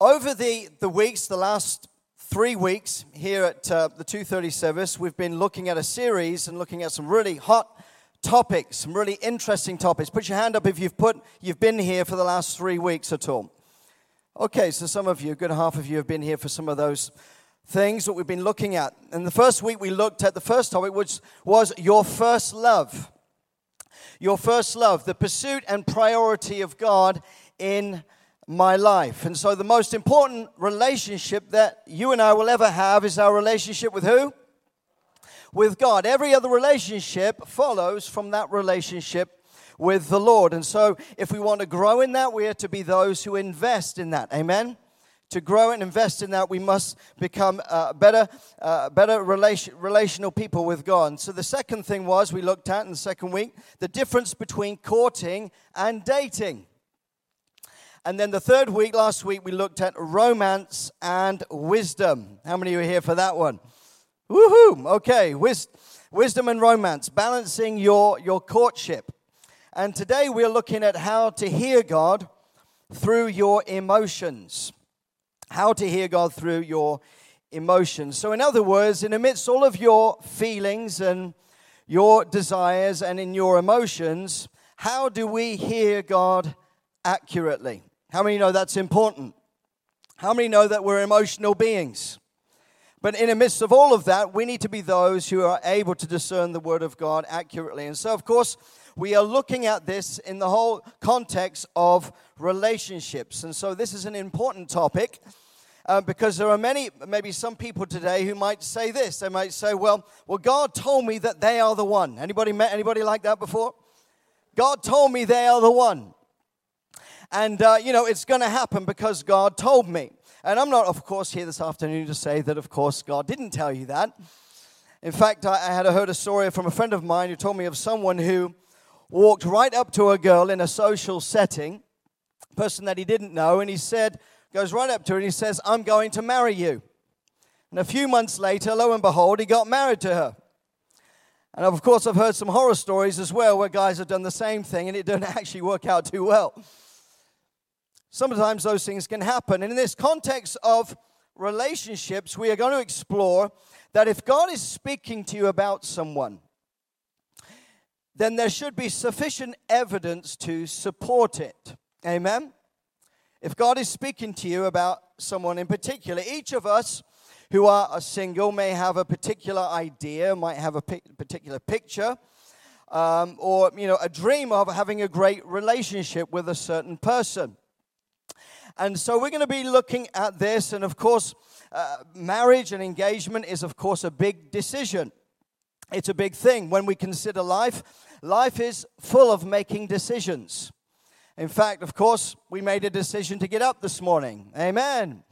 Over the, the weeks, the last three weeks here at uh, the 230 service, we've been looking at a series and looking at some really hot topics, some really interesting topics. Put your hand up if you've, put, you've been here for the last three weeks at all. Okay, so some of you, a good half of you, have been here for some of those things that we've been looking at. And the first week we looked at the first topic, which was your first love. Your first love, the pursuit and priority of God in my life. And so, the most important relationship that you and I will ever have is our relationship with who? With God. Every other relationship follows from that relationship with the Lord. And so, if we want to grow in that, we are to be those who invest in that. Amen? To grow and invest in that, we must become uh, better, uh, better relation, relational people with God. So, the second thing was we looked at in the second week the difference between courting and dating. And then the third week, last week, we looked at romance and wisdom. How many of you are here for that one? Woohoo! Okay, Wis- wisdom and romance, balancing your, your courtship. And today we're looking at how to hear God through your emotions. How to hear God through your emotions. So, in other words, in amidst all of your feelings and your desires and in your emotions, how do we hear God accurately? How many know that's important? How many know that we're emotional beings? But in the midst of all of that, we need to be those who are able to discern the Word of God accurately. And so, of course, we are looking at this in the whole context of relationships. And so, this is an important topic. Uh, because there are many, maybe some people today who might say this. They might say, "Well, well, God told me that they are the one." Anybody met anybody like that before? God told me they are the one. And, uh, you know, it's going to happen because God told me. And I'm not, of course, here this afternoon to say that, of course, God didn't tell you that. In fact, I, I had heard a story from a friend of mine who told me of someone who walked right up to a girl in a social setting, person that he didn't know, and he said, goes right up to her and he says, I'm going to marry you. And a few months later, lo and behold, he got married to her. And of course, I've heard some horror stories as well where guys have done the same thing and it didn't actually work out too well. Sometimes those things can happen. And in this context of relationships, we are going to explore that if God is speaking to you about someone, then there should be sufficient evidence to support it. Amen? If God is speaking to you about someone in particular, each of us who are single may have a particular idea, might have a particular picture, um, or you know, a dream of having a great relationship with a certain person. And so we're going to be looking at this. And of course, uh, marriage and engagement is, of course, a big decision. It's a big thing. When we consider life, life is full of making decisions. In fact, of course, we made a decision to get up this morning. Amen.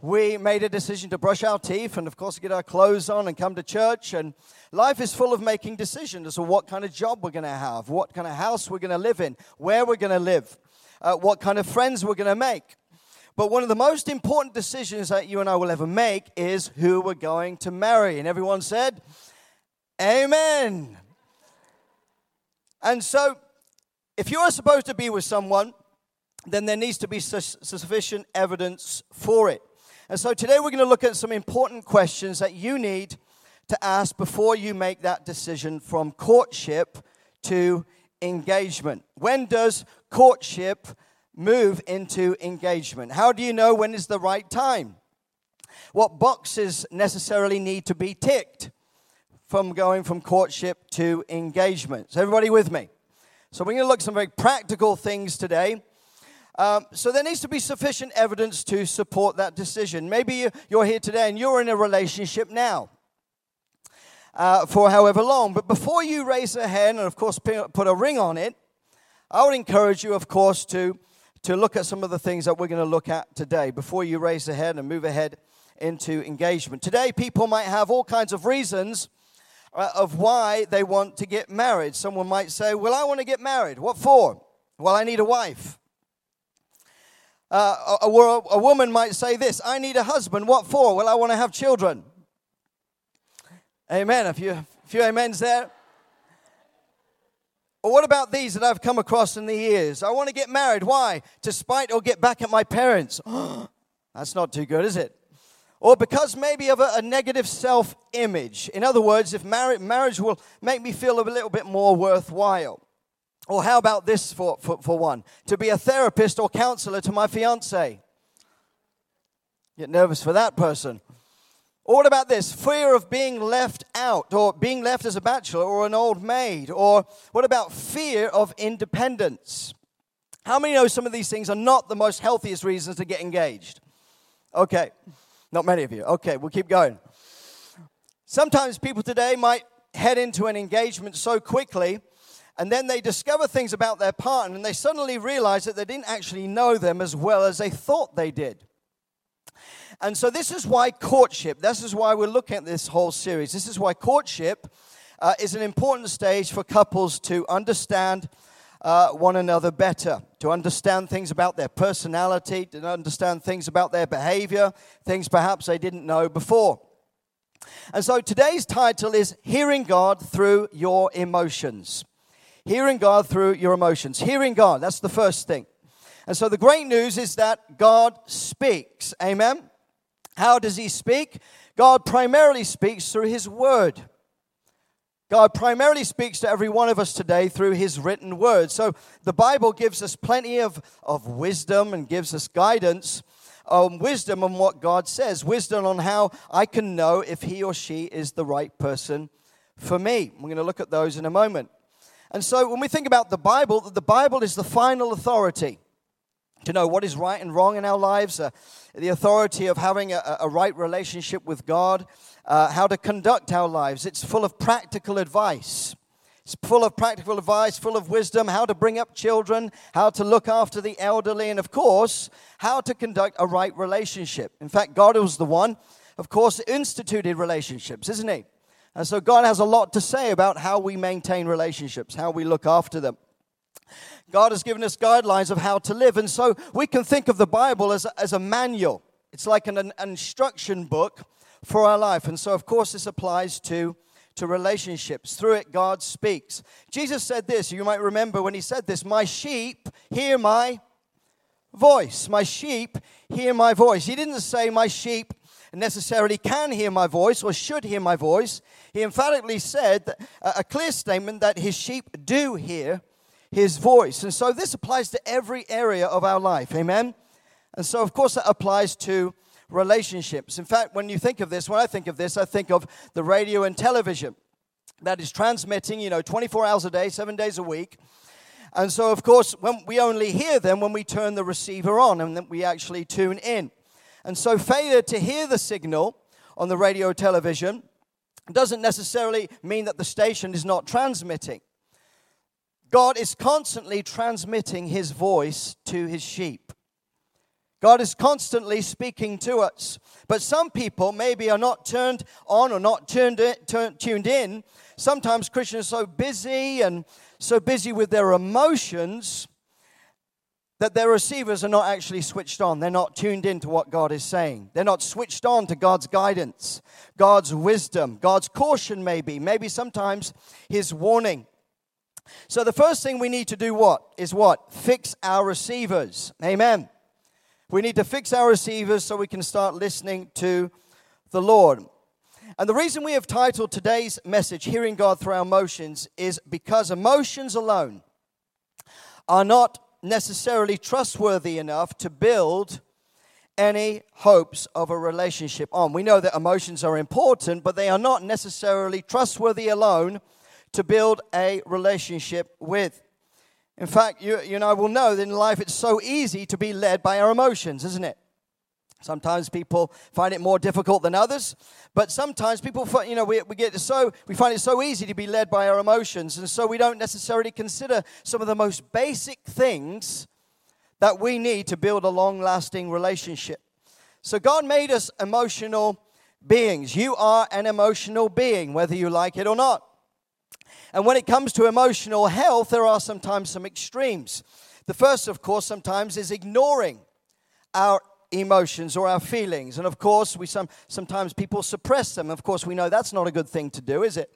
We made a decision to brush our teeth and, of course, get our clothes on and come to church. And life is full of making decisions as to what kind of job we're going to have, what kind of house we're going to live in, where we're going to live, uh, what kind of friends we're going to make. But one of the most important decisions that you and I will ever make is who we're going to marry. And everyone said, Amen. And so, if you are supposed to be with someone, then there needs to be su- sufficient evidence for it. And so, today we're going to look at some important questions that you need to ask before you make that decision from courtship to engagement. When does courtship move into engagement? How do you know when is the right time? What boxes necessarily need to be ticked from going from courtship to engagement? Is everybody with me? So we're going to look at some very practical things today. Um, so there needs to be sufficient evidence to support that decision. Maybe you're here today and you're in a relationship now. Uh, for however long. But before you raise a hand and, of course, put a ring on it, I would encourage you, of course, to to look at some of the things that we're going to look at today before you raise ahead and move ahead into engagement. Today, people might have all kinds of reasons uh, of why they want to get married. Someone might say, Well, I want to get married. What for? Well, I need a wife. Uh, a, a, a woman might say this I need a husband. What for? Well, I want to have children. Amen. A few, a few amens there. What about these that I've come across in the years? I want to get married. Why? To spite or get back at my parents. That's not too good, is it? Or because maybe of a, a negative self image. In other words, if mar- marriage will make me feel a little bit more worthwhile. Or how about this for, for, for one? To be a therapist or counselor to my fiance. Get nervous for that person. Or what about this? Fear of being left out, or being left as a bachelor or an old maid. Or what about fear of independence? How many know some of these things are not the most healthiest reasons to get engaged? Okay, not many of you. Okay, we'll keep going. Sometimes people today might head into an engagement so quickly and then they discover things about their partner and they suddenly realize that they didn't actually know them as well as they thought they did. And so, this is why courtship, this is why we're looking at this whole series. This is why courtship uh, is an important stage for couples to understand uh, one another better, to understand things about their personality, to understand things about their behavior, things perhaps they didn't know before. And so, today's title is Hearing God Through Your Emotions. Hearing God through your emotions. Hearing God, that's the first thing. And so the great news is that God speaks. Amen. How does he speak? God primarily speaks through his word. God primarily speaks to every one of us today through his written word. So the Bible gives us plenty of, of wisdom and gives us guidance um, wisdom on what God says, wisdom on how I can know if he or she is the right person for me. We're going to look at those in a moment. And so when we think about the Bible, the Bible is the final authority to know what is right and wrong in our lives, uh, the authority of having a, a right relationship with God, uh, how to conduct our lives. It's full of practical advice. It's full of practical advice, full of wisdom, how to bring up children, how to look after the elderly, and of course, how to conduct a right relationship. In fact, God was the one, of course, instituted relationships, isn't He? And so God has a lot to say about how we maintain relationships, how we look after them. God has given us guidelines of how to live. And so we can think of the Bible as a, as a manual. It's like an, an instruction book for our life. And so, of course, this applies to, to relationships. Through it, God speaks. Jesus said this, you might remember when he said this My sheep hear my voice. My sheep hear my voice. He didn't say, My sheep necessarily can hear my voice or should hear my voice. He emphatically said that, a clear statement that his sheep do hear his voice. And so this applies to every area of our life. Amen? And so, of course, that applies to relationships. In fact, when you think of this, when I think of this, I think of the radio and television that is transmitting, you know, 24 hours a day, seven days a week. And so, of course, when we only hear them when we turn the receiver on and then we actually tune in. And so, failure to hear the signal on the radio or television doesn't necessarily mean that the station is not transmitting. God is constantly transmitting his voice to his sheep. God is constantly speaking to us. But some people maybe are not turned on or not turned in, tuned in. Sometimes Christians are so busy and so busy with their emotions that their receivers are not actually switched on. They're not tuned in to what God is saying. They're not switched on to God's guidance, God's wisdom, God's caution, maybe, maybe sometimes His warning. So the first thing we need to do what is what? Fix our receivers. Amen. We need to fix our receivers so we can start listening to the Lord. And the reason we have titled today's message, Hearing God Through Our Emotions, is because emotions alone are not necessarily trustworthy enough to build any hopes of a relationship on. We know that emotions are important, but they are not necessarily trustworthy alone to build a relationship with. In fact, you, you know, will know that in life it's so easy to be led by our emotions, isn't it? Sometimes people find it more difficult than others, but sometimes people, you know, we, we get so we find it so easy to be led by our emotions, and so we don't necessarily consider some of the most basic things that we need to build a long-lasting relationship. So God made us emotional beings. You are an emotional being, whether you like it or not. And when it comes to emotional health, there are sometimes some extremes. The first, of course, sometimes is ignoring our emotions or our feelings. And of course, we some, sometimes people suppress them. Of course, we know that's not a good thing to do, is it?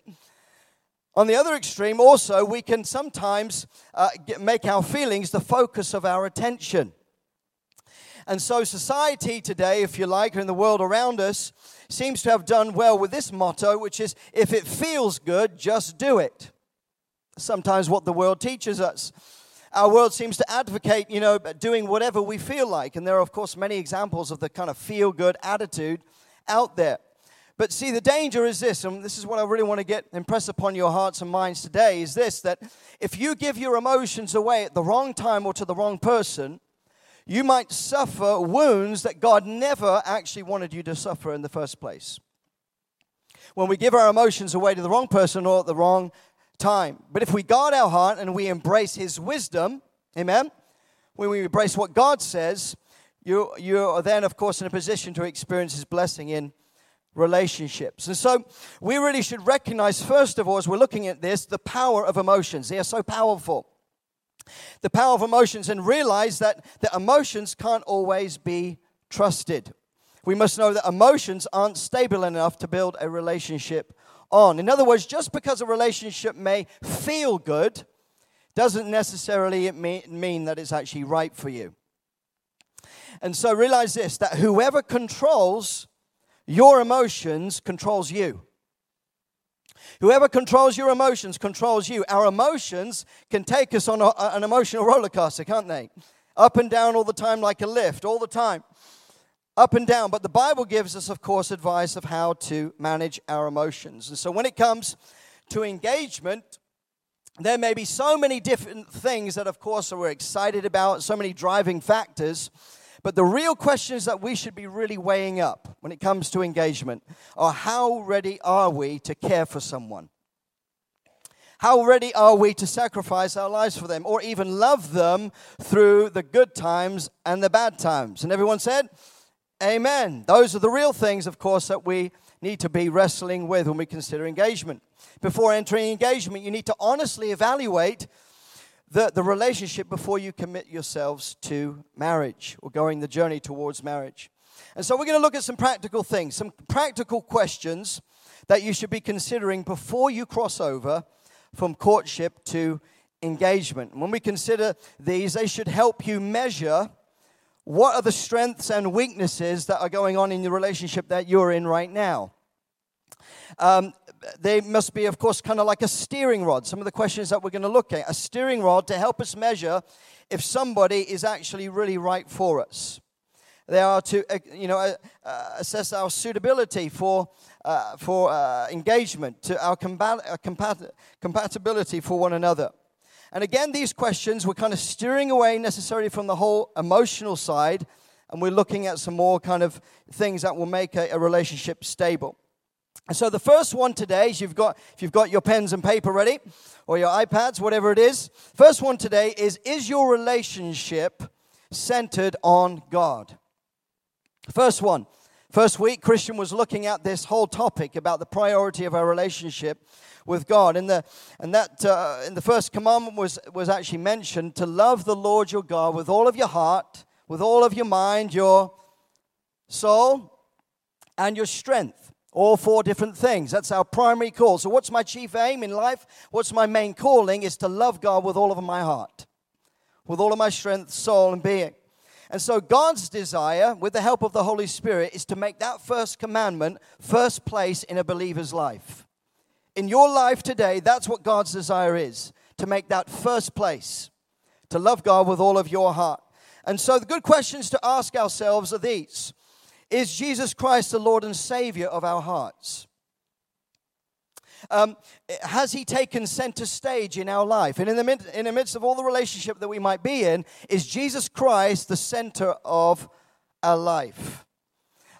On the other extreme, also, we can sometimes uh, make our feelings the focus of our attention. And so, society today, if you like, and the world around us, seems to have done well with this motto, which is if it feels good, just do it. Sometimes what the world teaches us. Our world seems to advocate, you know, doing whatever we feel like. And there are, of course, many examples of the kind of feel good attitude out there. But see, the danger is this, and this is what I really want to get impress upon your hearts and minds today is this that if you give your emotions away at the wrong time or to the wrong person, you might suffer wounds that God never actually wanted you to suffer in the first place. When we give our emotions away to the wrong person or at the wrong time. But if we guard our heart and we embrace His wisdom, amen, when we embrace what God says, you, you are then, of course, in a position to experience His blessing in relationships. And so we really should recognize, first of all, as we're looking at this, the power of emotions. They are so powerful the power of emotions and realize that the emotions can't always be trusted. We must know that emotions aren't stable enough to build a relationship on. In other words, just because a relationship may feel good doesn't necessarily mean that it's actually right for you. And so realize this that whoever controls your emotions controls you. Whoever controls your emotions controls you. Our emotions can take us on a, an emotional roller coaster, can't they? Up and down all the time, like a lift, all the time. Up and down. But the Bible gives us, of course, advice of how to manage our emotions. And so when it comes to engagement, there may be so many different things that, of course, we're excited about, so many driving factors. But the real questions that we should be really weighing up when it comes to engagement are how ready are we to care for someone? How ready are we to sacrifice our lives for them or even love them through the good times and the bad times? And everyone said, Amen. Those are the real things, of course, that we need to be wrestling with when we consider engagement. Before entering engagement, you need to honestly evaluate the, the relationship before you commit yourselves to marriage or going the journey towards marriage. And so we're going to look at some practical things, some practical questions that you should be considering before you cross over from courtship to engagement. when we consider these, they should help you measure what are the strengths and weaknesses that are going on in the relationship that you're in right now. Um, they must be, of course, kind of like a steering rod. Some of the questions that we're going to look at a steering rod to help us measure if somebody is actually really right for us. They are to, uh, you know, uh, uh, assess our suitability for, uh, for uh, engagement, to our combat- compat- compatibility for one another. And again, these questions, we're kind of steering away necessarily from the whole emotional side, and we're looking at some more kind of things that will make a, a relationship stable. So the first one today is you've got if you've got your pens and paper ready or your iPads, whatever it is. First one today is is your relationship centered on God? First one. First week Christian was looking at this whole topic about the priority of our relationship with God. And the and that uh, in the first commandment was was actually mentioned to love the Lord your God with all of your heart, with all of your mind, your soul, and your strength. All four different things. That's our primary call. So, what's my chief aim in life? What's my main calling? Is to love God with all of my heart, with all of my strength, soul, and being. And so, God's desire, with the help of the Holy Spirit, is to make that first commandment first place in a believer's life. In your life today, that's what God's desire is to make that first place, to love God with all of your heart. And so, the good questions to ask ourselves are these is Jesus Christ the Lord and Savior of our hearts? Um, has he taken center stage in our life? And in the, mid, in the midst of all the relationship that we might be in, is Jesus Christ the center of our life?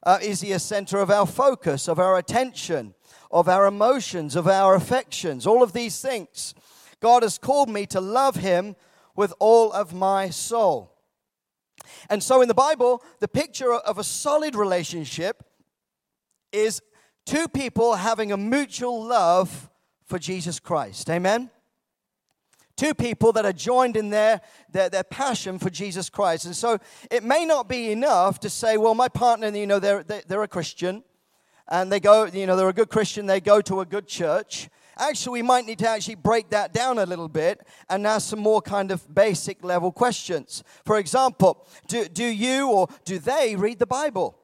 Uh, is he a center of our focus, of our attention, of our emotions, of our affections? All of these things. God has called me to love him with all of my soul. And so in the Bible, the picture of a solid relationship is two people having a mutual love for Jesus Christ. Amen? Two people that are joined in their, their, their passion for Jesus Christ. And so it may not be enough to say, well, my partner, you know, they're, they're a Christian and they go, you know, they're a good Christian, they go to a good church. Actually, we might need to actually break that down a little bit and ask some more kind of basic level questions. For example, do, do you or do they read the Bible?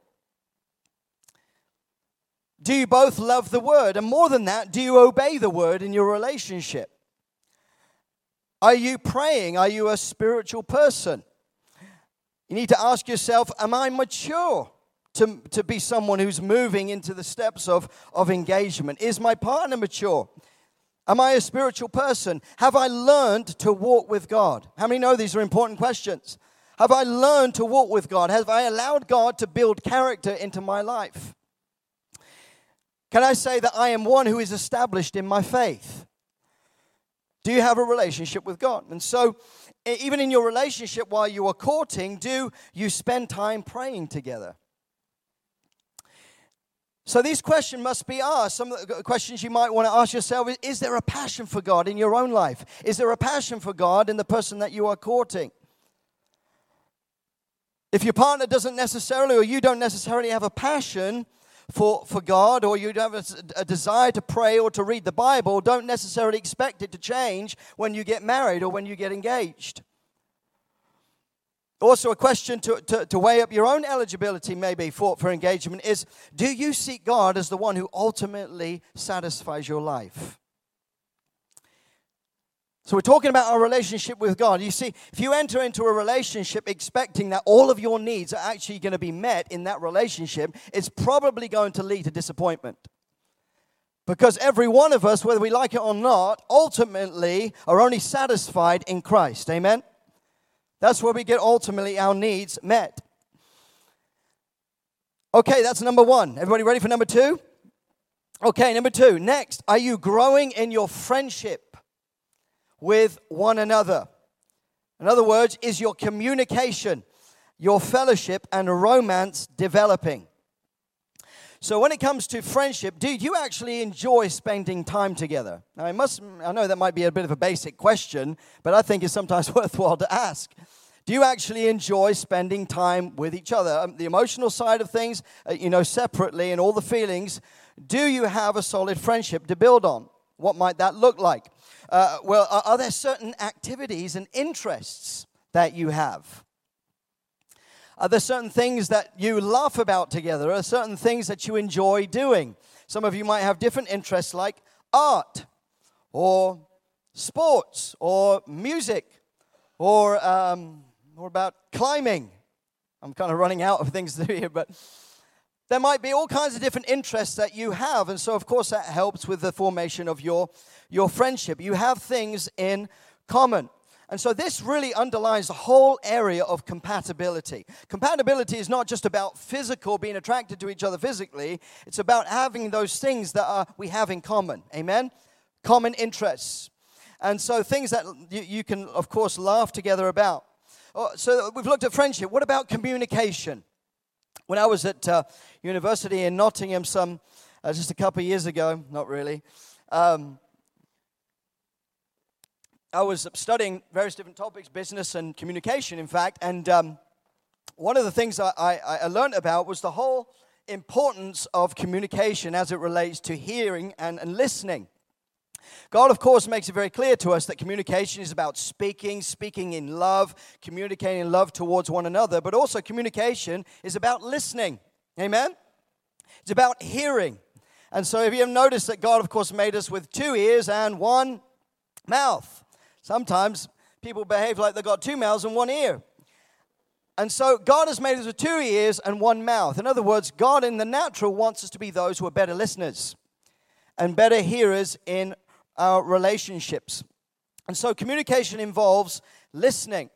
Do you both love the word? And more than that, do you obey the word in your relationship? Are you praying? Are you a spiritual person? You need to ask yourself, Am I mature to, to be someone who's moving into the steps of, of engagement? Is my partner mature? Am I a spiritual person? Have I learned to walk with God? How many know these are important questions? Have I learned to walk with God? Have I allowed God to build character into my life? Can I say that I am one who is established in my faith? Do you have a relationship with God? And so, even in your relationship while you are courting, do you spend time praying together? So, these questions must be asked. Some of the questions you might want to ask yourself is Is there a passion for God in your own life? Is there a passion for God in the person that you are courting? If your partner doesn't necessarily, or you don't necessarily have a passion, for, for God or you don't have a, a desire to pray or to read the Bible, don't necessarily expect it to change when you get married or when you get engaged. Also, a question to, to, to, weigh up your own eligibility, maybe, for, for engagement is Do you seek God as the one who ultimately satisfies your life? So, we're talking about our relationship with God. You see, if you enter into a relationship expecting that all of your needs are actually going to be met in that relationship, it's probably going to lead to disappointment. Because every one of us, whether we like it or not, ultimately are only satisfied in Christ. Amen? That's where we get ultimately our needs met. Okay, that's number one. Everybody ready for number two? Okay, number two. Next, are you growing in your friendship? with one another. In other words, is your communication, your fellowship, and romance developing? So, when it comes to friendship, do you actually enjoy spending time together? Now, I must, I know that might be a bit of a basic question, but I think it's sometimes worthwhile to ask. Do you actually enjoy spending time with each other? Um, the emotional side of things, uh, you know, separately, and all the feelings. Do you have a solid friendship to build on? What might that look like? Uh, well, are, are there certain activities and interests that you have? Are there certain things that you laugh about together? Are there certain things that you enjoy doing? Some of you might have different interests like art or sports or music or, um, or about climbing. I'm kind of running out of things to do here, but there might be all kinds of different interests that you have. And so, of course, that helps with the formation of your your friendship. You have things in common. And so this really underlines the whole area of compatibility. Compatibility is not just about physical, being attracted to each other physically, it's about having those things that are, we have in common. Amen? Common interests. And so things that you, you can, of course, laugh together about. Oh, so we've looked at friendship. What about communication? When I was at uh, university in Nottingham, some uh, just a couple of years ago, not really, um, I was studying various different topics, business and communication, in fact, and um, one of the things I, I, I learned about was the whole importance of communication as it relates to hearing and, and listening. God, of course, makes it very clear to us that communication is about speaking, speaking in love, communicating love towards one another, but also communication is about listening. Amen? It's about hearing. And so, if you have noticed that God, of course, made us with two ears and one mouth. Sometimes people behave like they've got two mouths and one ear. And so God has made us with two ears and one mouth. In other words, God in the natural wants us to be those who are better listeners and better hearers in our relationships. And so communication involves listening.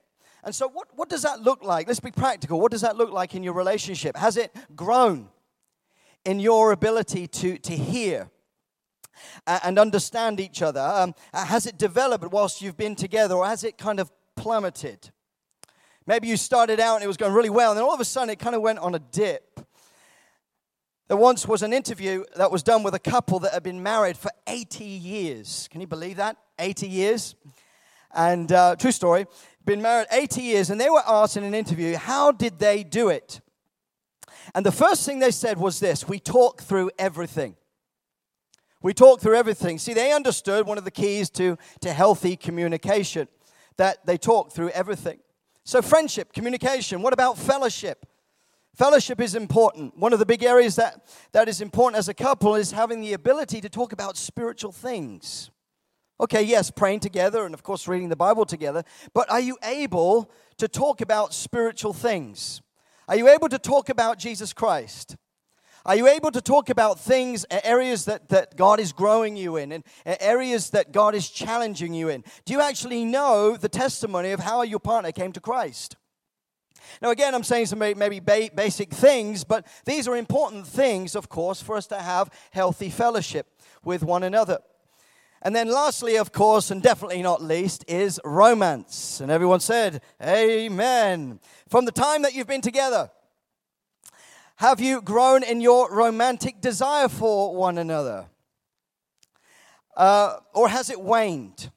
And so, what, what does that look like? Let's be practical. What does that look like in your relationship? Has it grown in your ability to, to hear? and understand each other? Um, has it developed whilst you've been together, or has it kind of plummeted? Maybe you started out and it was going really well, and then all of a sudden it kind of went on a dip. There once was an interview that was done with a couple that had been married for 80 years. Can you believe that? 80 years. And uh, true story, been married 80 years, and they were asked in an interview, how did they do it? And the first thing they said was this we talk through everything. We talk through everything. See, they understood one of the keys to, to healthy communication, that they talk through everything. So, friendship, communication. What about fellowship? Fellowship is important. One of the big areas that, that is important as a couple is having the ability to talk about spiritual things. Okay, yes, praying together and, of course, reading the Bible together, but are you able to talk about spiritual things? Are you able to talk about Jesus Christ? Are you able to talk about things, areas that, that God is growing you in, and areas that God is challenging you in? Do you actually know the testimony of how your partner came to Christ? Now, again, I'm saying some maybe basic things, but these are important things, of course, for us to have healthy fellowship with one another. And then, lastly, of course, and definitely not least, is romance. And everyone said, Amen. From the time that you've been together, have you grown in your romantic desire for one another? Uh, or has it waned?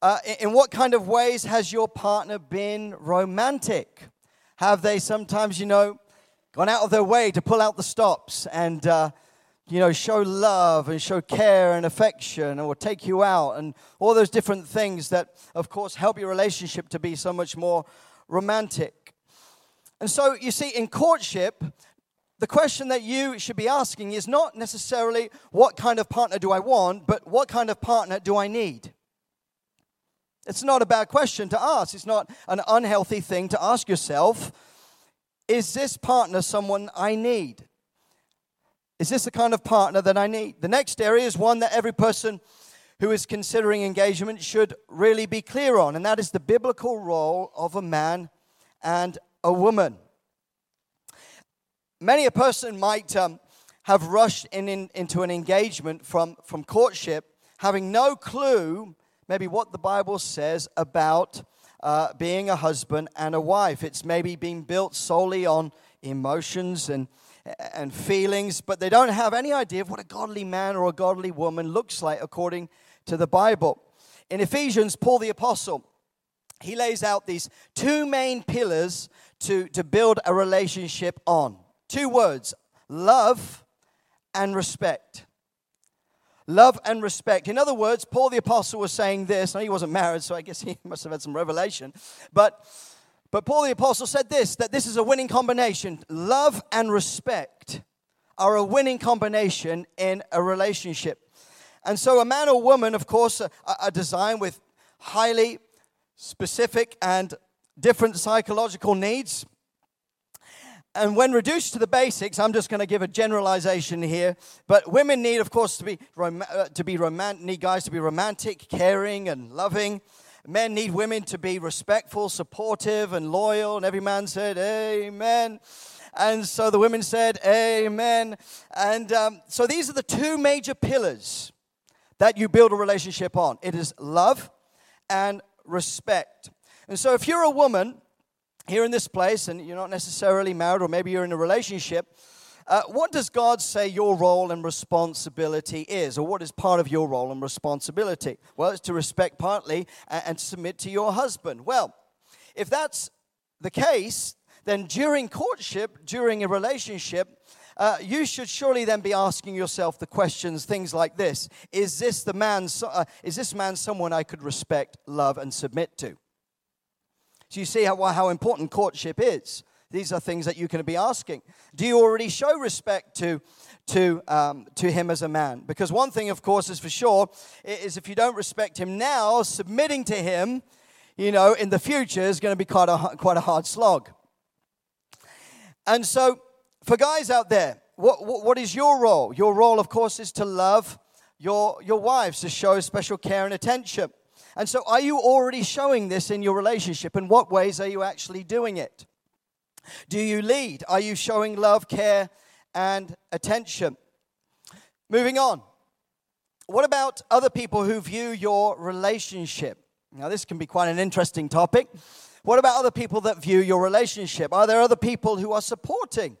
Uh, in what kind of ways has your partner been romantic? Have they sometimes, you know, gone out of their way to pull out the stops and, uh, you know, show love and show care and affection or take you out and all those different things that, of course, help your relationship to be so much more romantic? And so, you see, in courtship, the question that you should be asking is not necessarily what kind of partner do I want, but what kind of partner do I need? It's not a bad question to ask. It's not an unhealthy thing to ask yourself. Is this partner someone I need? Is this the kind of partner that I need? The next area is one that every person who is considering engagement should really be clear on, and that is the biblical role of a man and a woman. Many a person might um, have rushed in, in, into an engagement from, from courtship having no clue, maybe, what the Bible says about uh, being a husband and a wife. It's maybe being built solely on emotions and, and feelings, but they don't have any idea of what a godly man or a godly woman looks like according to the Bible. In Ephesians, Paul the Apostle, he lays out these two main pillars to, to build a relationship on. Two words love and respect. Love and respect. In other words, Paul the Apostle was saying this. Now, he wasn't married, so I guess he must have had some revelation. But, but Paul the Apostle said this that this is a winning combination. Love and respect are a winning combination in a relationship. And so, a man or woman, of course, are, are designed with highly specific and different psychological needs and when reduced to the basics, I'm just going to give a generalization here. But women need, of course, to be rom- uh, to be romantic. Need guys to be romantic, caring, and loving. Men need women to be respectful, supportive, and loyal. And every man said, "Amen." And so the women said, "Amen." And um, so these are the two major pillars that you build a relationship on. It is love and respect. And so if you're a woman here in this place and you're not necessarily married or maybe you're in a relationship, uh, what does God say your role and responsibility is, or what is part of your role and responsibility? Well, it's to respect partly and, and submit to your husband. Well, if that's the case, then during courtship, during a relationship, uh, you should surely then be asking yourself the questions, things like this: Is this the man? Uh, is this man someone I could respect, love, and submit to? So you see how, how important courtship is. These are things that you can be asking. Do you already show respect to, to, um, to him as a man? Because one thing, of course, is for sure, is if you don't respect him now, submitting to him, you know, in the future is going to be quite a, quite a hard slog. And so, for guys out there, what, what, what is your role? Your role, of course, is to love your, your wives, to show special care and attention. And so, are you already showing this in your relationship? In what ways are you actually doing it? Do you lead? Are you showing love, care, and attention? Moving on. What about other people who view your relationship? Now, this can be quite an interesting topic. What about other people that view your relationship? Are there other people who are supporting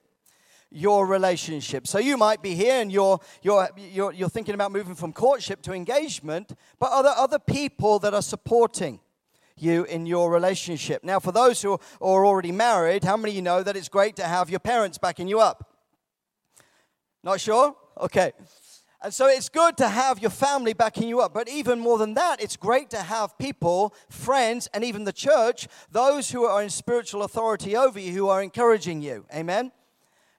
your relationship. So you might be here and you're, you're, you're, you're thinking about moving from courtship to engagement, but are there other people that are supporting? you in your relationship. Now, for those who are already married, how many of you know that it's great to have your parents backing you up? Not sure? Okay. And so it's good to have your family backing you up. But even more than that, it's great to have people, friends, and even the church, those who are in spiritual authority over you, who are encouraging you. Amen?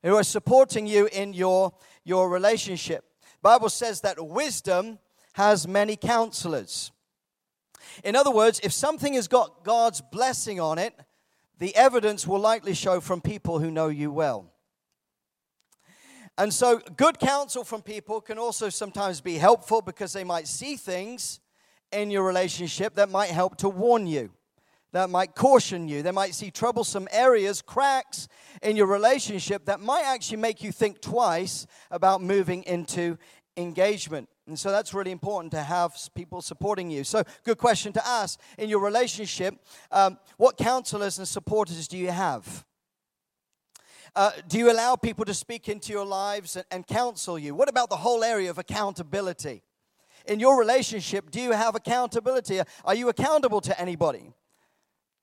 Who are supporting you in your, your relationship. Bible says that wisdom has many counselors. In other words, if something has got God's blessing on it, the evidence will likely show from people who know you well. And so, good counsel from people can also sometimes be helpful because they might see things in your relationship that might help to warn you, that might caution you. They might see troublesome areas, cracks in your relationship that might actually make you think twice about moving into engagement. And so that's really important to have people supporting you. So, good question to ask in your relationship um, what counselors and supporters do you have? Uh, do you allow people to speak into your lives and, and counsel you? What about the whole area of accountability? In your relationship, do you have accountability? Are you accountable to anybody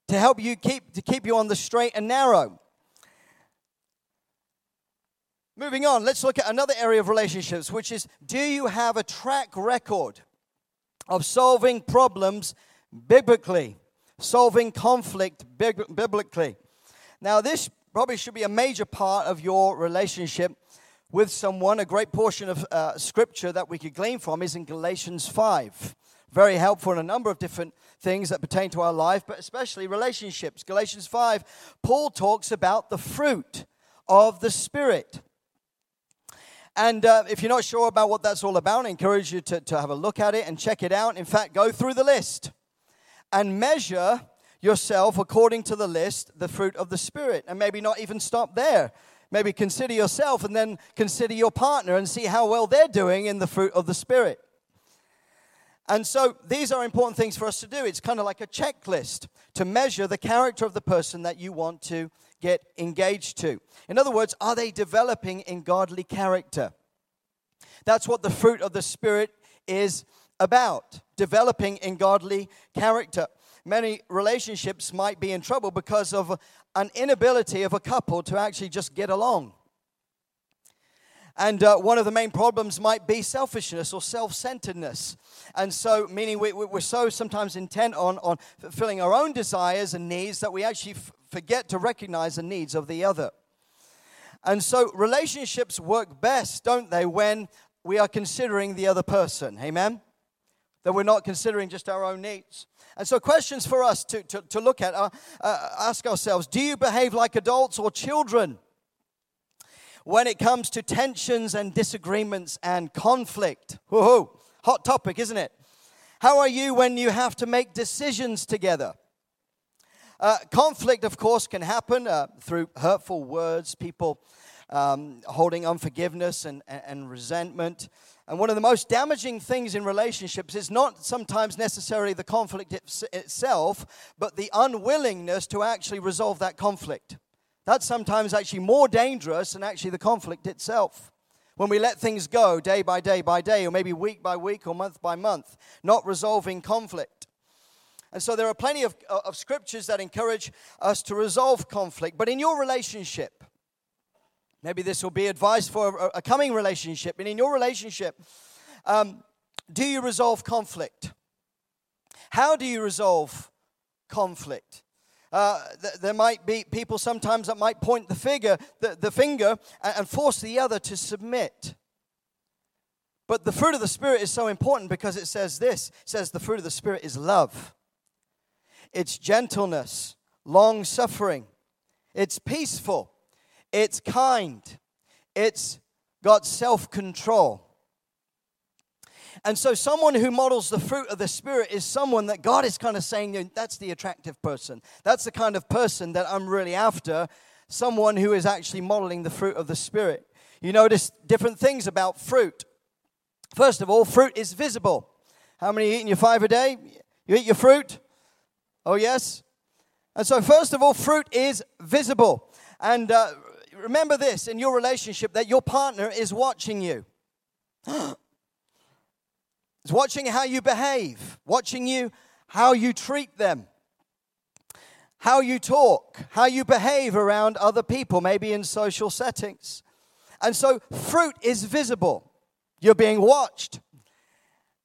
to help you keep to keep you on the straight and narrow? Moving on, let's look at another area of relationships, which is do you have a track record of solving problems biblically, solving conflict biblically? Now, this probably should be a major part of your relationship with someone. A great portion of uh, scripture that we could glean from is in Galatians 5. Very helpful in a number of different things that pertain to our life, but especially relationships. Galatians 5, Paul talks about the fruit of the Spirit. And uh, if you're not sure about what that's all about, I encourage you to, to have a look at it and check it out. In fact, go through the list and measure yourself according to the list, the fruit of the Spirit. And maybe not even stop there. Maybe consider yourself and then consider your partner and see how well they're doing in the fruit of the Spirit. And so these are important things for us to do. It's kind of like a checklist to measure the character of the person that you want to get engaged to. In other words, are they developing in godly character? That's what the fruit of the Spirit is about developing in godly character many relationships might be in trouble because of an inability of a couple to actually just get along. And uh, one of the main problems might be selfishness or self centeredness. And so, meaning we, we're so sometimes intent on, on fulfilling our own desires and needs that we actually f- forget to recognize the needs of the other. And so, relationships work best, don't they, when we are considering the other person. Amen? That we're not considering just our own needs. And so, questions for us to, to, to look at are uh, ask ourselves do you behave like adults or children? When it comes to tensions and disagreements and conflict. Whoa, hot topic, isn't it? How are you when you have to make decisions together? Uh, conflict, of course, can happen uh, through hurtful words, people um, holding unforgiveness and, and, and resentment. And one of the most damaging things in relationships is not sometimes necessarily the conflict itself, but the unwillingness to actually resolve that conflict. That's sometimes actually more dangerous than actually the conflict itself. When we let things go day by day by day, or maybe week by week or month by month, not resolving conflict. And so there are plenty of, of scriptures that encourage us to resolve conflict. But in your relationship, Maybe this will be advice for a, coming relationship. And in your relationship, um, do you resolve conflict? How do you resolve conflict? Uh, th- there might be people sometimes that might point the, figure, the, the finger and, and force the other to submit. But the fruit of the Spirit is so important because it says this it says the fruit of the Spirit is love, it's gentleness, long suffering, it's peaceful, it's kind, it's got self control. And so, someone who models the fruit of the Spirit is someone that God is kind of saying, that's the attractive person. That's the kind of person that I'm really after. Someone who is actually modeling the fruit of the Spirit. You notice different things about fruit. First of all, fruit is visible. How many eating your five a day? You eat your fruit? Oh, yes? And so, first of all, fruit is visible. And uh, remember this in your relationship that your partner is watching you. is watching how you behave, watching you how you treat them, how you talk, how you behave around other people, maybe in social settings. And so fruit is visible. You're being watched.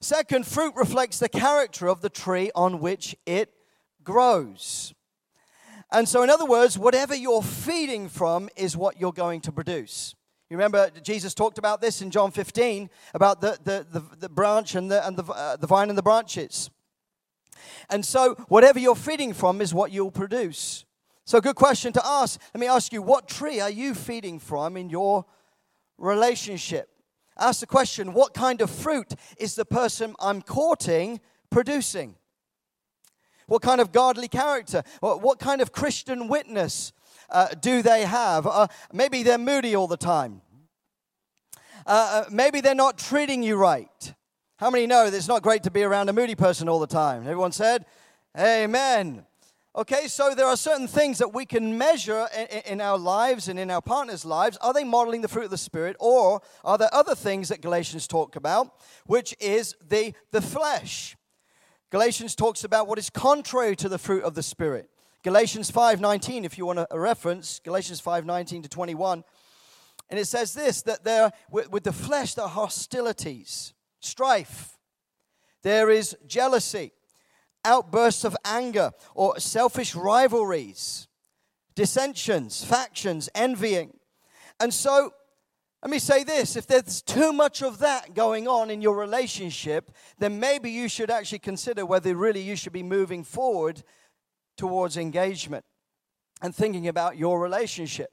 Second, fruit reflects the character of the tree on which it grows. And so, in other words, whatever you're feeding from is what you're going to produce. You remember Jesus talked about this in John 15 about the, the, the, the branch and, the, and the, uh, the vine and the branches. And so, whatever you're feeding from is what you'll produce. So, good question to ask. Let me ask you, what tree are you feeding from in your relationship? Ask the question, what kind of fruit is the person I'm courting producing? What kind of godly character? What kind of Christian witness uh, do they have? Uh, maybe they're moody all the time. Uh, uh maybe they're not treating you right. How many know that it's not great to be around a moody person all the time? Everyone said, Amen. Okay, so there are certain things that we can measure in, in, our lives and in our partners' lives. Are they modeling the fruit of the Spirit, or are there other things that Galatians talk about, which is the, the flesh? Galatians talks about what is contrary to the fruit of the Spirit. Galatians 5:19, if you want a reference, Galatians 5:19 to 21. And it says this that there with, with the flesh there are hostilities strife, there is jealousy, outbursts of anger, or selfish rivalries, dissensions, factions, envying. And so, let me say this if there's too much of that going on in your relationship, then maybe you should actually consider whether really you should be moving forward towards engagement and thinking about your relationship.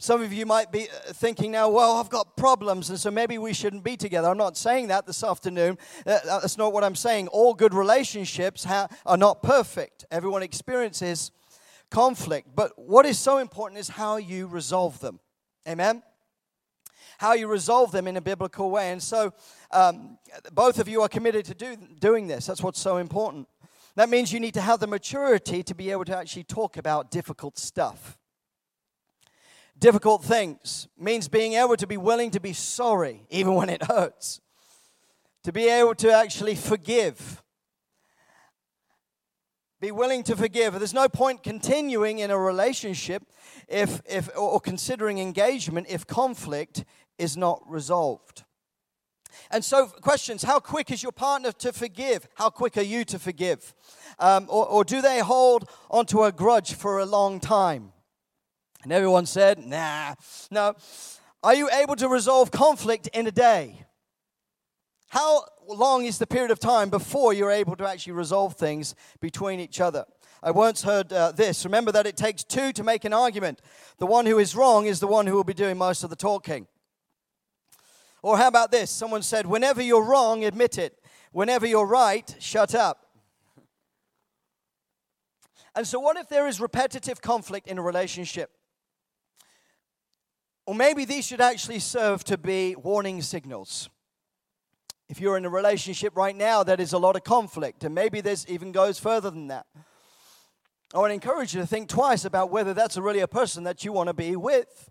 Some of you might be uh, thinking now, well, I've got problems, and so maybe we shouldn't be together. I'm not saying that this afternoon. Uh, uh, that's not what I'm saying. All good relationships are not perfect, everyone experiences conflict. But what is so important is how you resolve them. Amen? How you resolve them in a biblical way. And so um, both of you are committed to do, doing this. That's what's so important. That means you need to have the maturity to be able to actually talk about difficult stuff difficult things means being able to be willing to be sorry even when it hurts, to be able to actually forgive. Be willing to forgive. There's no point continuing in a relationship if, if, or considering engagement if conflict is not resolved. And so, questions How quick is your partner to forgive? How quick are you to forgive? Um, or, or do they hold onto a grudge for a long time? And everyone said, nah. No. Are you able to resolve conflict in a day? How long is the period of time before you're able to actually resolve things between each other? I once heard uh, this. Remember that it takes two to make an argument. The one who is wrong is the one who will be doing most of the talking. Or how about this? Someone said, Whenever you're wrong, admit it. Whenever you're right, shut up. And so, what if there is repetitive conflict in a relationship? Or maybe these should actually serve to be warning signals. If you're in a relationship right now that is a lot of conflict, and maybe this even goes further than that, I to encourage you to think twice about whether that's really a person that you want to be with.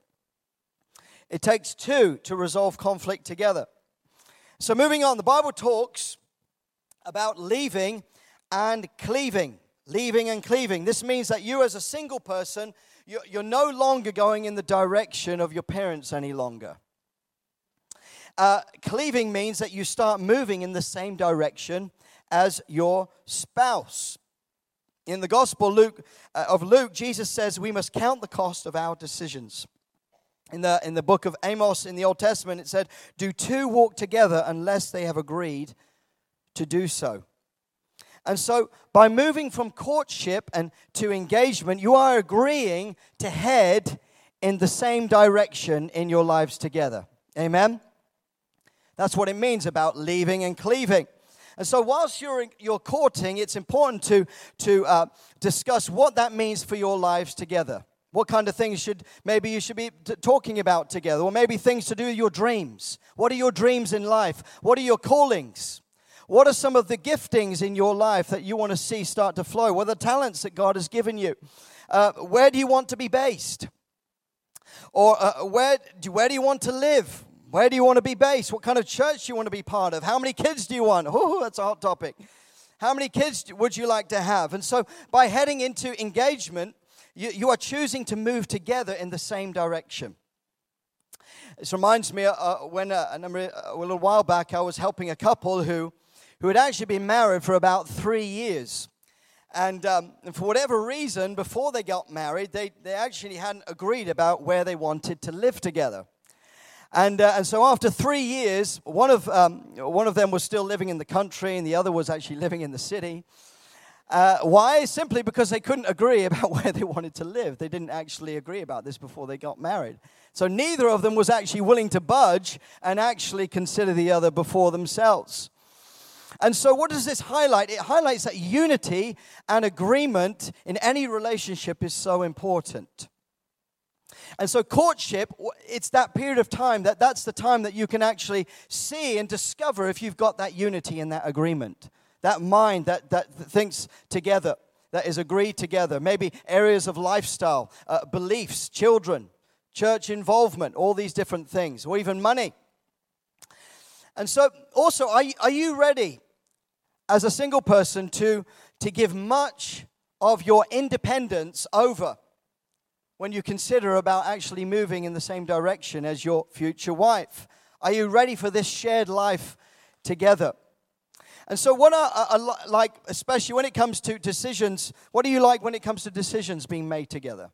It takes two to resolve conflict together. So, moving on, the Bible talks about leaving and cleaving. Leaving and cleaving. This means that you, as a single person, you're no longer going in the direction of your parents any longer. Uh, cleaving means that you start moving in the same direction as your spouse. In the Gospel Luke, uh, of Luke, Jesus says we must count the cost of our decisions. In the, in the book of Amos in the Old Testament, it said, Do two walk together unless they have agreed to do so? And so, by moving from courtship and to engagement, you are agreeing to head in the same direction in your lives together. Amen? That's what it means about leaving and cleaving. And so, whilst you're, you're courting, it's important to, to uh, discuss what that means for your lives together. What kind of things should maybe you should be t- talking about together? Or maybe things to do with your dreams. What are your dreams in life? What are your callings? What are some of the giftings in your life that you want to see start to flow? What are the talents that God has given you? Uh, where do you want to be based? Or uh, where, do, where do you want to live? Where do you want to be based? What kind of church do you want to be part of? How many kids do you want? Oh, that's a hot topic. How many kids would you like to have? And so, by heading into engagement, you, you are choosing to move together in the same direction. This reminds me uh, uh when uh, a, number, a little while back I was helping a couple who, who had actually been married for about three years. And, um, and, for whatever reason, before they got married, they, they actually hadn't agreed about where they wanted to live together. And, uh, and so after three years, one of, um, one of them was still living in the country, and the other was actually living in the city. Uh, why? Simply because they couldn't agree about where they wanted to live. They didn't actually agree about this before they got married. So neither of them was actually willing to budge and actually consider the other before themselves. And so, what does this highlight? It highlights that unity and agreement in any relationship is so important. And so, courtship, it's that period of time that that's the time that you can actually see and discover if you've got that unity and that agreement, that mind that, that thinks together, that is agreed together. Maybe areas of lifestyle, uh, beliefs, children, church involvement, all these different things, or even money. And so, also, are, are you ready as a single person to, to give much of your independence over? when you consider about actually moving in the same direction as your future wife? Are you ready for this shared life together? And so, what are, like, especially when it comes to decisions, what do you like when it comes to decisions being made together?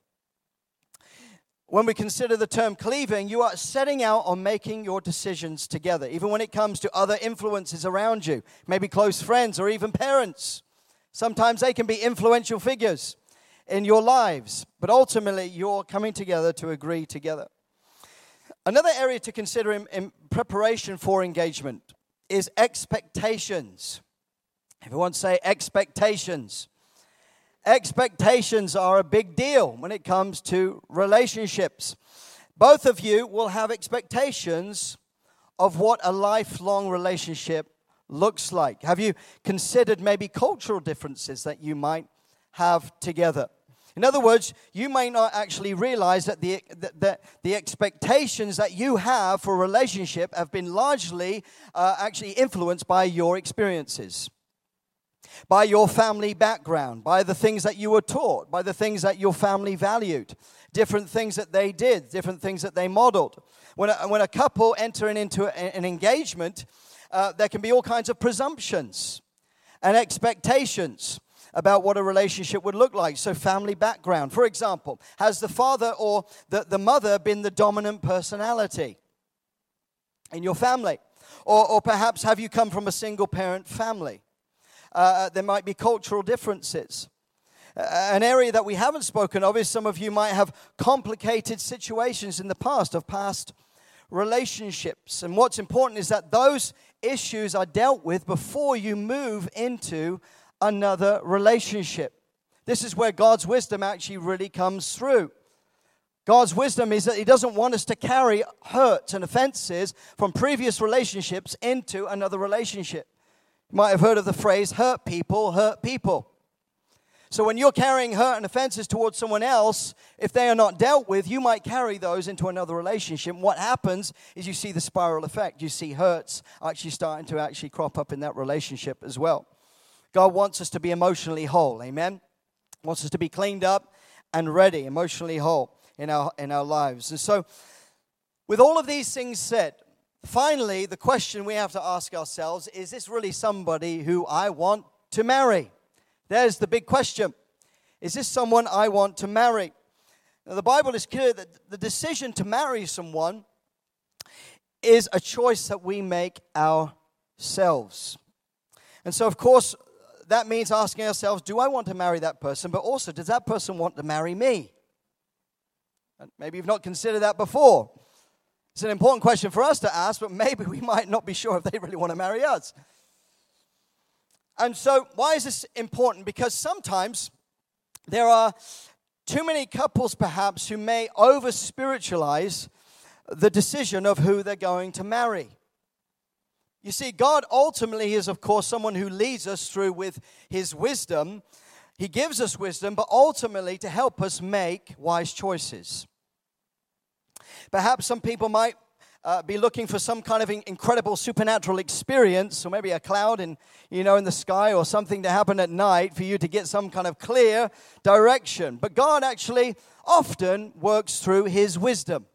When we consider the term cleaving, you are setting out on making your decisions together, even when it comes to other influences around you, maybe close friends or even parents. Sometimes they can be influential figures in your lives, but ultimately you're coming together to agree together. Another area to consider in, in preparation for engagement is expectations. Everyone say expectations. Expectations are a big deal when it comes to relationships. Both of you will have expectations of what a lifelong relationship looks like. Have you considered maybe cultural differences that you might have together? In other words, you may not actually realize that the, the, the expectations that you have for a relationship have been largely uh, actually influenced by your experiences, by your family background, by the things that you were taught, by the things that your family valued, different things that they did, different things that they modeled. When a, when a couple enter into an engagement, uh, there can be all kinds of presumptions and expectations about what a relationship would look like. So, family background. For example, has the father or the, the mother been the dominant personality in your family? Or, or perhaps have you come from a single parent family? Uh, there might be cultural differences. Uh, an area that we haven't spoken of is some of you might have complicated situations in the past, of past relationships. And what's important is that those issues are dealt with before you move into another relationship. This is where God's wisdom actually really comes through. God's wisdom is that He doesn't want us to carry hurts and offenses from previous relationships into another relationship. You might have heard of the phrase, hurt people, hurt people. So when you're carrying hurt and offenses towards someone else, if they are not dealt with, you might carry those into another relationship. what happens is you see the spiral effect. You see hurts actually starting to actually crop up in that relationship as well. God wants us to be emotionally whole. Amen. Wants us to be cleaned up and ready, emotionally whole in our in our lives. And so, with all of these things said, finally, the question we have to ask ourselves is: This really somebody who I want to marry? There's the big question. Is this someone I want to marry? Now, the Bible is clear that the decision to marry someone is a choice that we make ourselves. And so, of course, that means asking ourselves do I want to marry that person? But also, does that person want to marry me? And maybe you've not considered that before. It's an important question for us to ask, but maybe we might not be sure if they really want to marry us. And so, why is this important? Because sometimes there are too many couples, perhaps, who may over spiritualize the decision of who they're going to marry. You see, God ultimately is, of course, someone who leads us through with his wisdom. He gives us wisdom, but ultimately to help us make wise choices. Perhaps some people might uh, be looking for some kind of incredible supernatural experience, or maybe a cloud in, you know, in the sky, or something to happen at night for you to get some kind of clear direction. But God actually often works through His wisdom.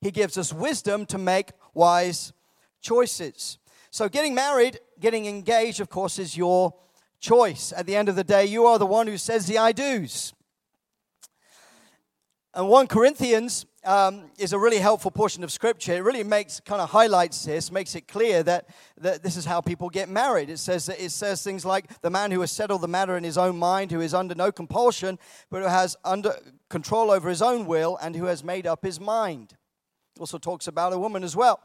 He gives us wisdom to make wise choices. So, getting married, getting engaged, of course, is your choice. At the end of the day, you are the one who says the I do's. And 1 Corinthians um, is a really helpful portion of scripture. It really makes kind of highlights this, makes it clear that, that this is how people get married. It says that it says things like the man who has settled the matter in his own mind, who is under no compulsion, but who has under control over his own will, and who has made up his mind. It also talks about a woman as well.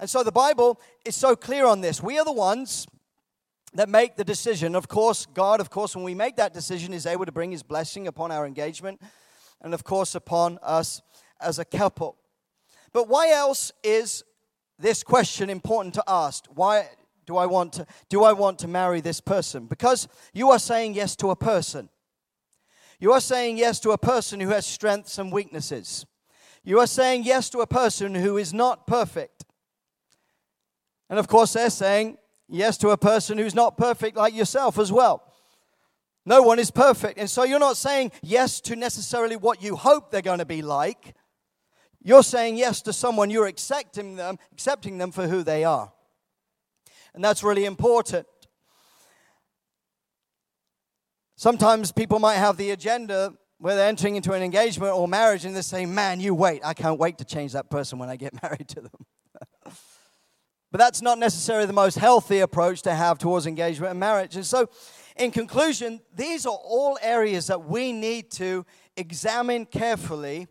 And so the Bible is so clear on this. We are the ones that make the decision. Of course, God, of course, when we make that decision, is able to bring his blessing upon our engagement and, of course, upon us as a couple. But why else is this question important to ask? Why do I want to, do I want to marry this person? Because you are saying yes to a person. You are saying yes to a person who has strengths and weaknesses. You are saying yes to a person who is not perfect. And of course, they're saying yes to a person who's not perfect like yourself as well. No one is perfect. And so you're not saying yes to necessarily what you hope they're going to be like. You're saying yes to someone, you're accepting them, accepting them for who they are. And that's really important. Sometimes people might have the agenda where they're entering into an engagement or marriage and they're saying, Man, you wait. I can't wait to change that person when I get married to them. But that's not necessarily the most healthy approach to have towards engagement and marriage. And so, in conclusion, these are all areas that we need to examine carefully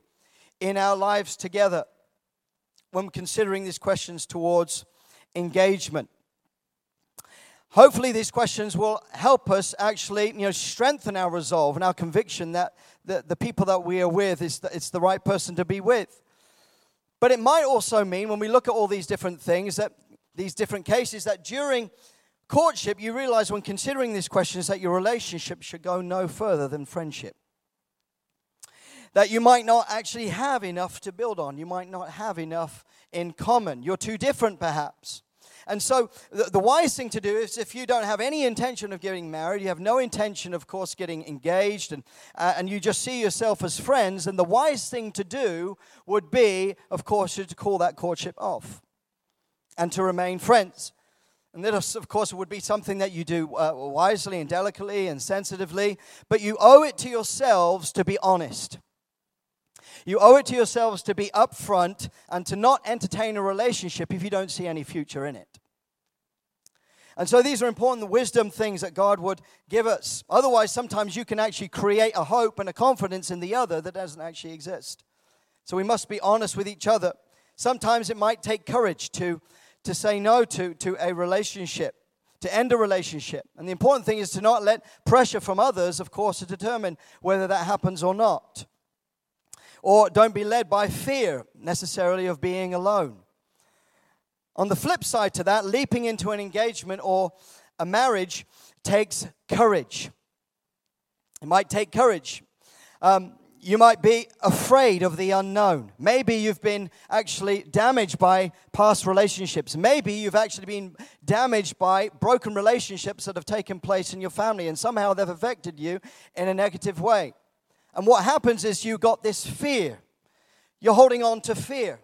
in our lives together when considering these questions towards engagement. Hopefully, these questions will help us actually, you know, strengthen our resolve and our conviction that the, the people that we are with is the, it's the right person to be with. But it might also mean, when we look at all these different things, that these different cases, that during courtship, you realize when considering these questions that your relationship should go no further than friendship that you might not actually have enough to build on. You might not have enough in common. You're too different, perhaps. And so, the, the, wise thing to do is if you don't have any intention of getting married, you have no intention, of course, getting engaged, and, uh, and you just see yourself as friends, then the wise thing to do would be, of course, to call that courtship off and to remain friends. And this, of course, would be something that you do uh, wisely and delicately and sensitively, but you owe it to yourselves to be honest. You owe it to yourselves to be upfront and to not entertain a relationship if you don't see any future in it. And so these are important wisdom things that God would give us. Otherwise, sometimes you can actually create a hope and a confidence in the other that doesn't actually exist. So we must be honest with each other. Sometimes it might take courage to, to say no to, to a relationship, to end a relationship. And the important thing is to not let pressure from others, of course, to determine whether that happens or not. Or don't be led by fear necessarily of being alone. On the flip side to that, leaping into an engagement or a marriage takes courage. It might take courage. Um, you might be afraid of the unknown. Maybe you've been actually damaged by past relationships. Maybe you've actually been damaged by broken relationships that have taken place in your family and somehow they've affected you in a negative way. And what happens is you got this fear. You're holding on to fear.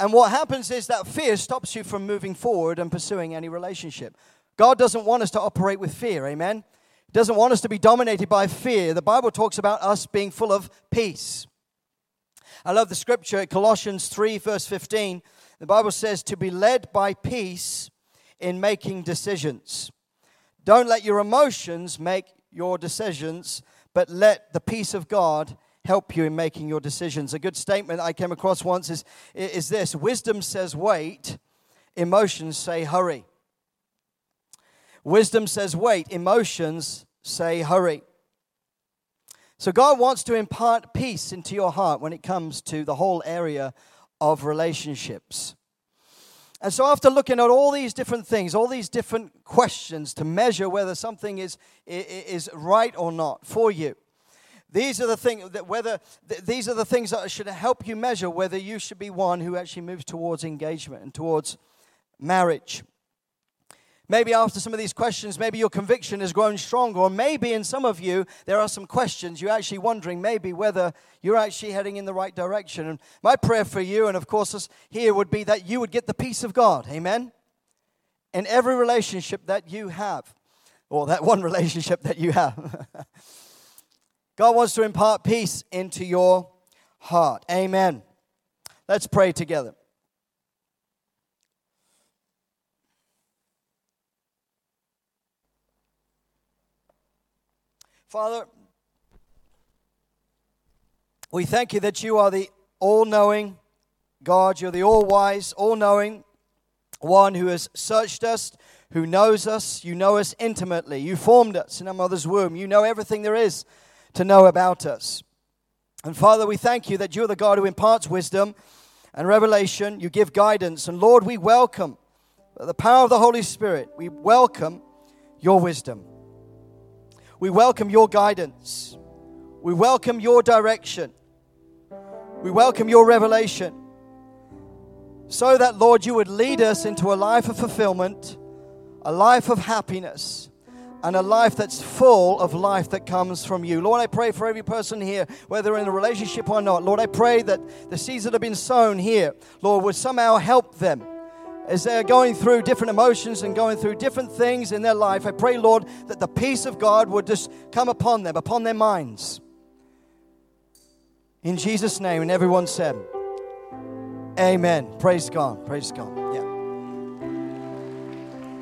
And what happens is that fear stops you from moving forward and pursuing any relationship. God doesn't want us to operate with fear, amen? Doesn't want us to be dominated by fear. The Bible talks about us being full of peace. I love the scripture, Colossians 3, verse 15. The Bible says to be led by peace in making decisions. Don't let your emotions make your decisions, but let the peace of God help you in making your decisions. A good statement I came across once is, is this Wisdom says wait, emotions say hurry. Wisdom says wait, emotions say hurry. So God wants to impart peace into your heart when it comes to the whole area of relationships. And so, after looking at all these different things, all these different questions to measure whether something is, is right or not for you, these are the things that whether these are the things that should help you measure whether you should be one who actually moves towards engagement and towards marriage. Maybe after some of these questions, maybe your conviction has grown stronger, or maybe in some of you, there are some questions you're actually wondering maybe whether you're actually heading in the right direction. And my prayer for you, and of course, us here, would be that you would get the peace of God. Amen? In every relationship that you have, or that one relationship that you have. God wants to impart peace into your heart. Amen. Let's pray together. Father, we thank you that you are the all knowing God. You're the all wise, all knowing one who has searched us, who knows us. You know us intimately. You formed us in our mother's womb. You know everything there is to know about us. And Father, we thank you that you're the God who imparts wisdom and revelation. You give guidance. And Lord, we welcome the power of the Holy Spirit. We welcome your wisdom. We welcome your guidance. We welcome your direction. We welcome your revelation. So that, Lord, you would lead us into a life of fulfillment, a life of happiness, and a life that's full of life that comes from you. Lord, I pray for every person here, whether in a relationship or not. Lord, I pray that the seeds that have been sown here, Lord, would somehow help them as they're going through different emotions and going through different things in their life, I pray, Lord, that the peace of God would just come upon them, upon their minds. In Jesus' name, and everyone said, Amen. Praise God. Praise God. Yeah.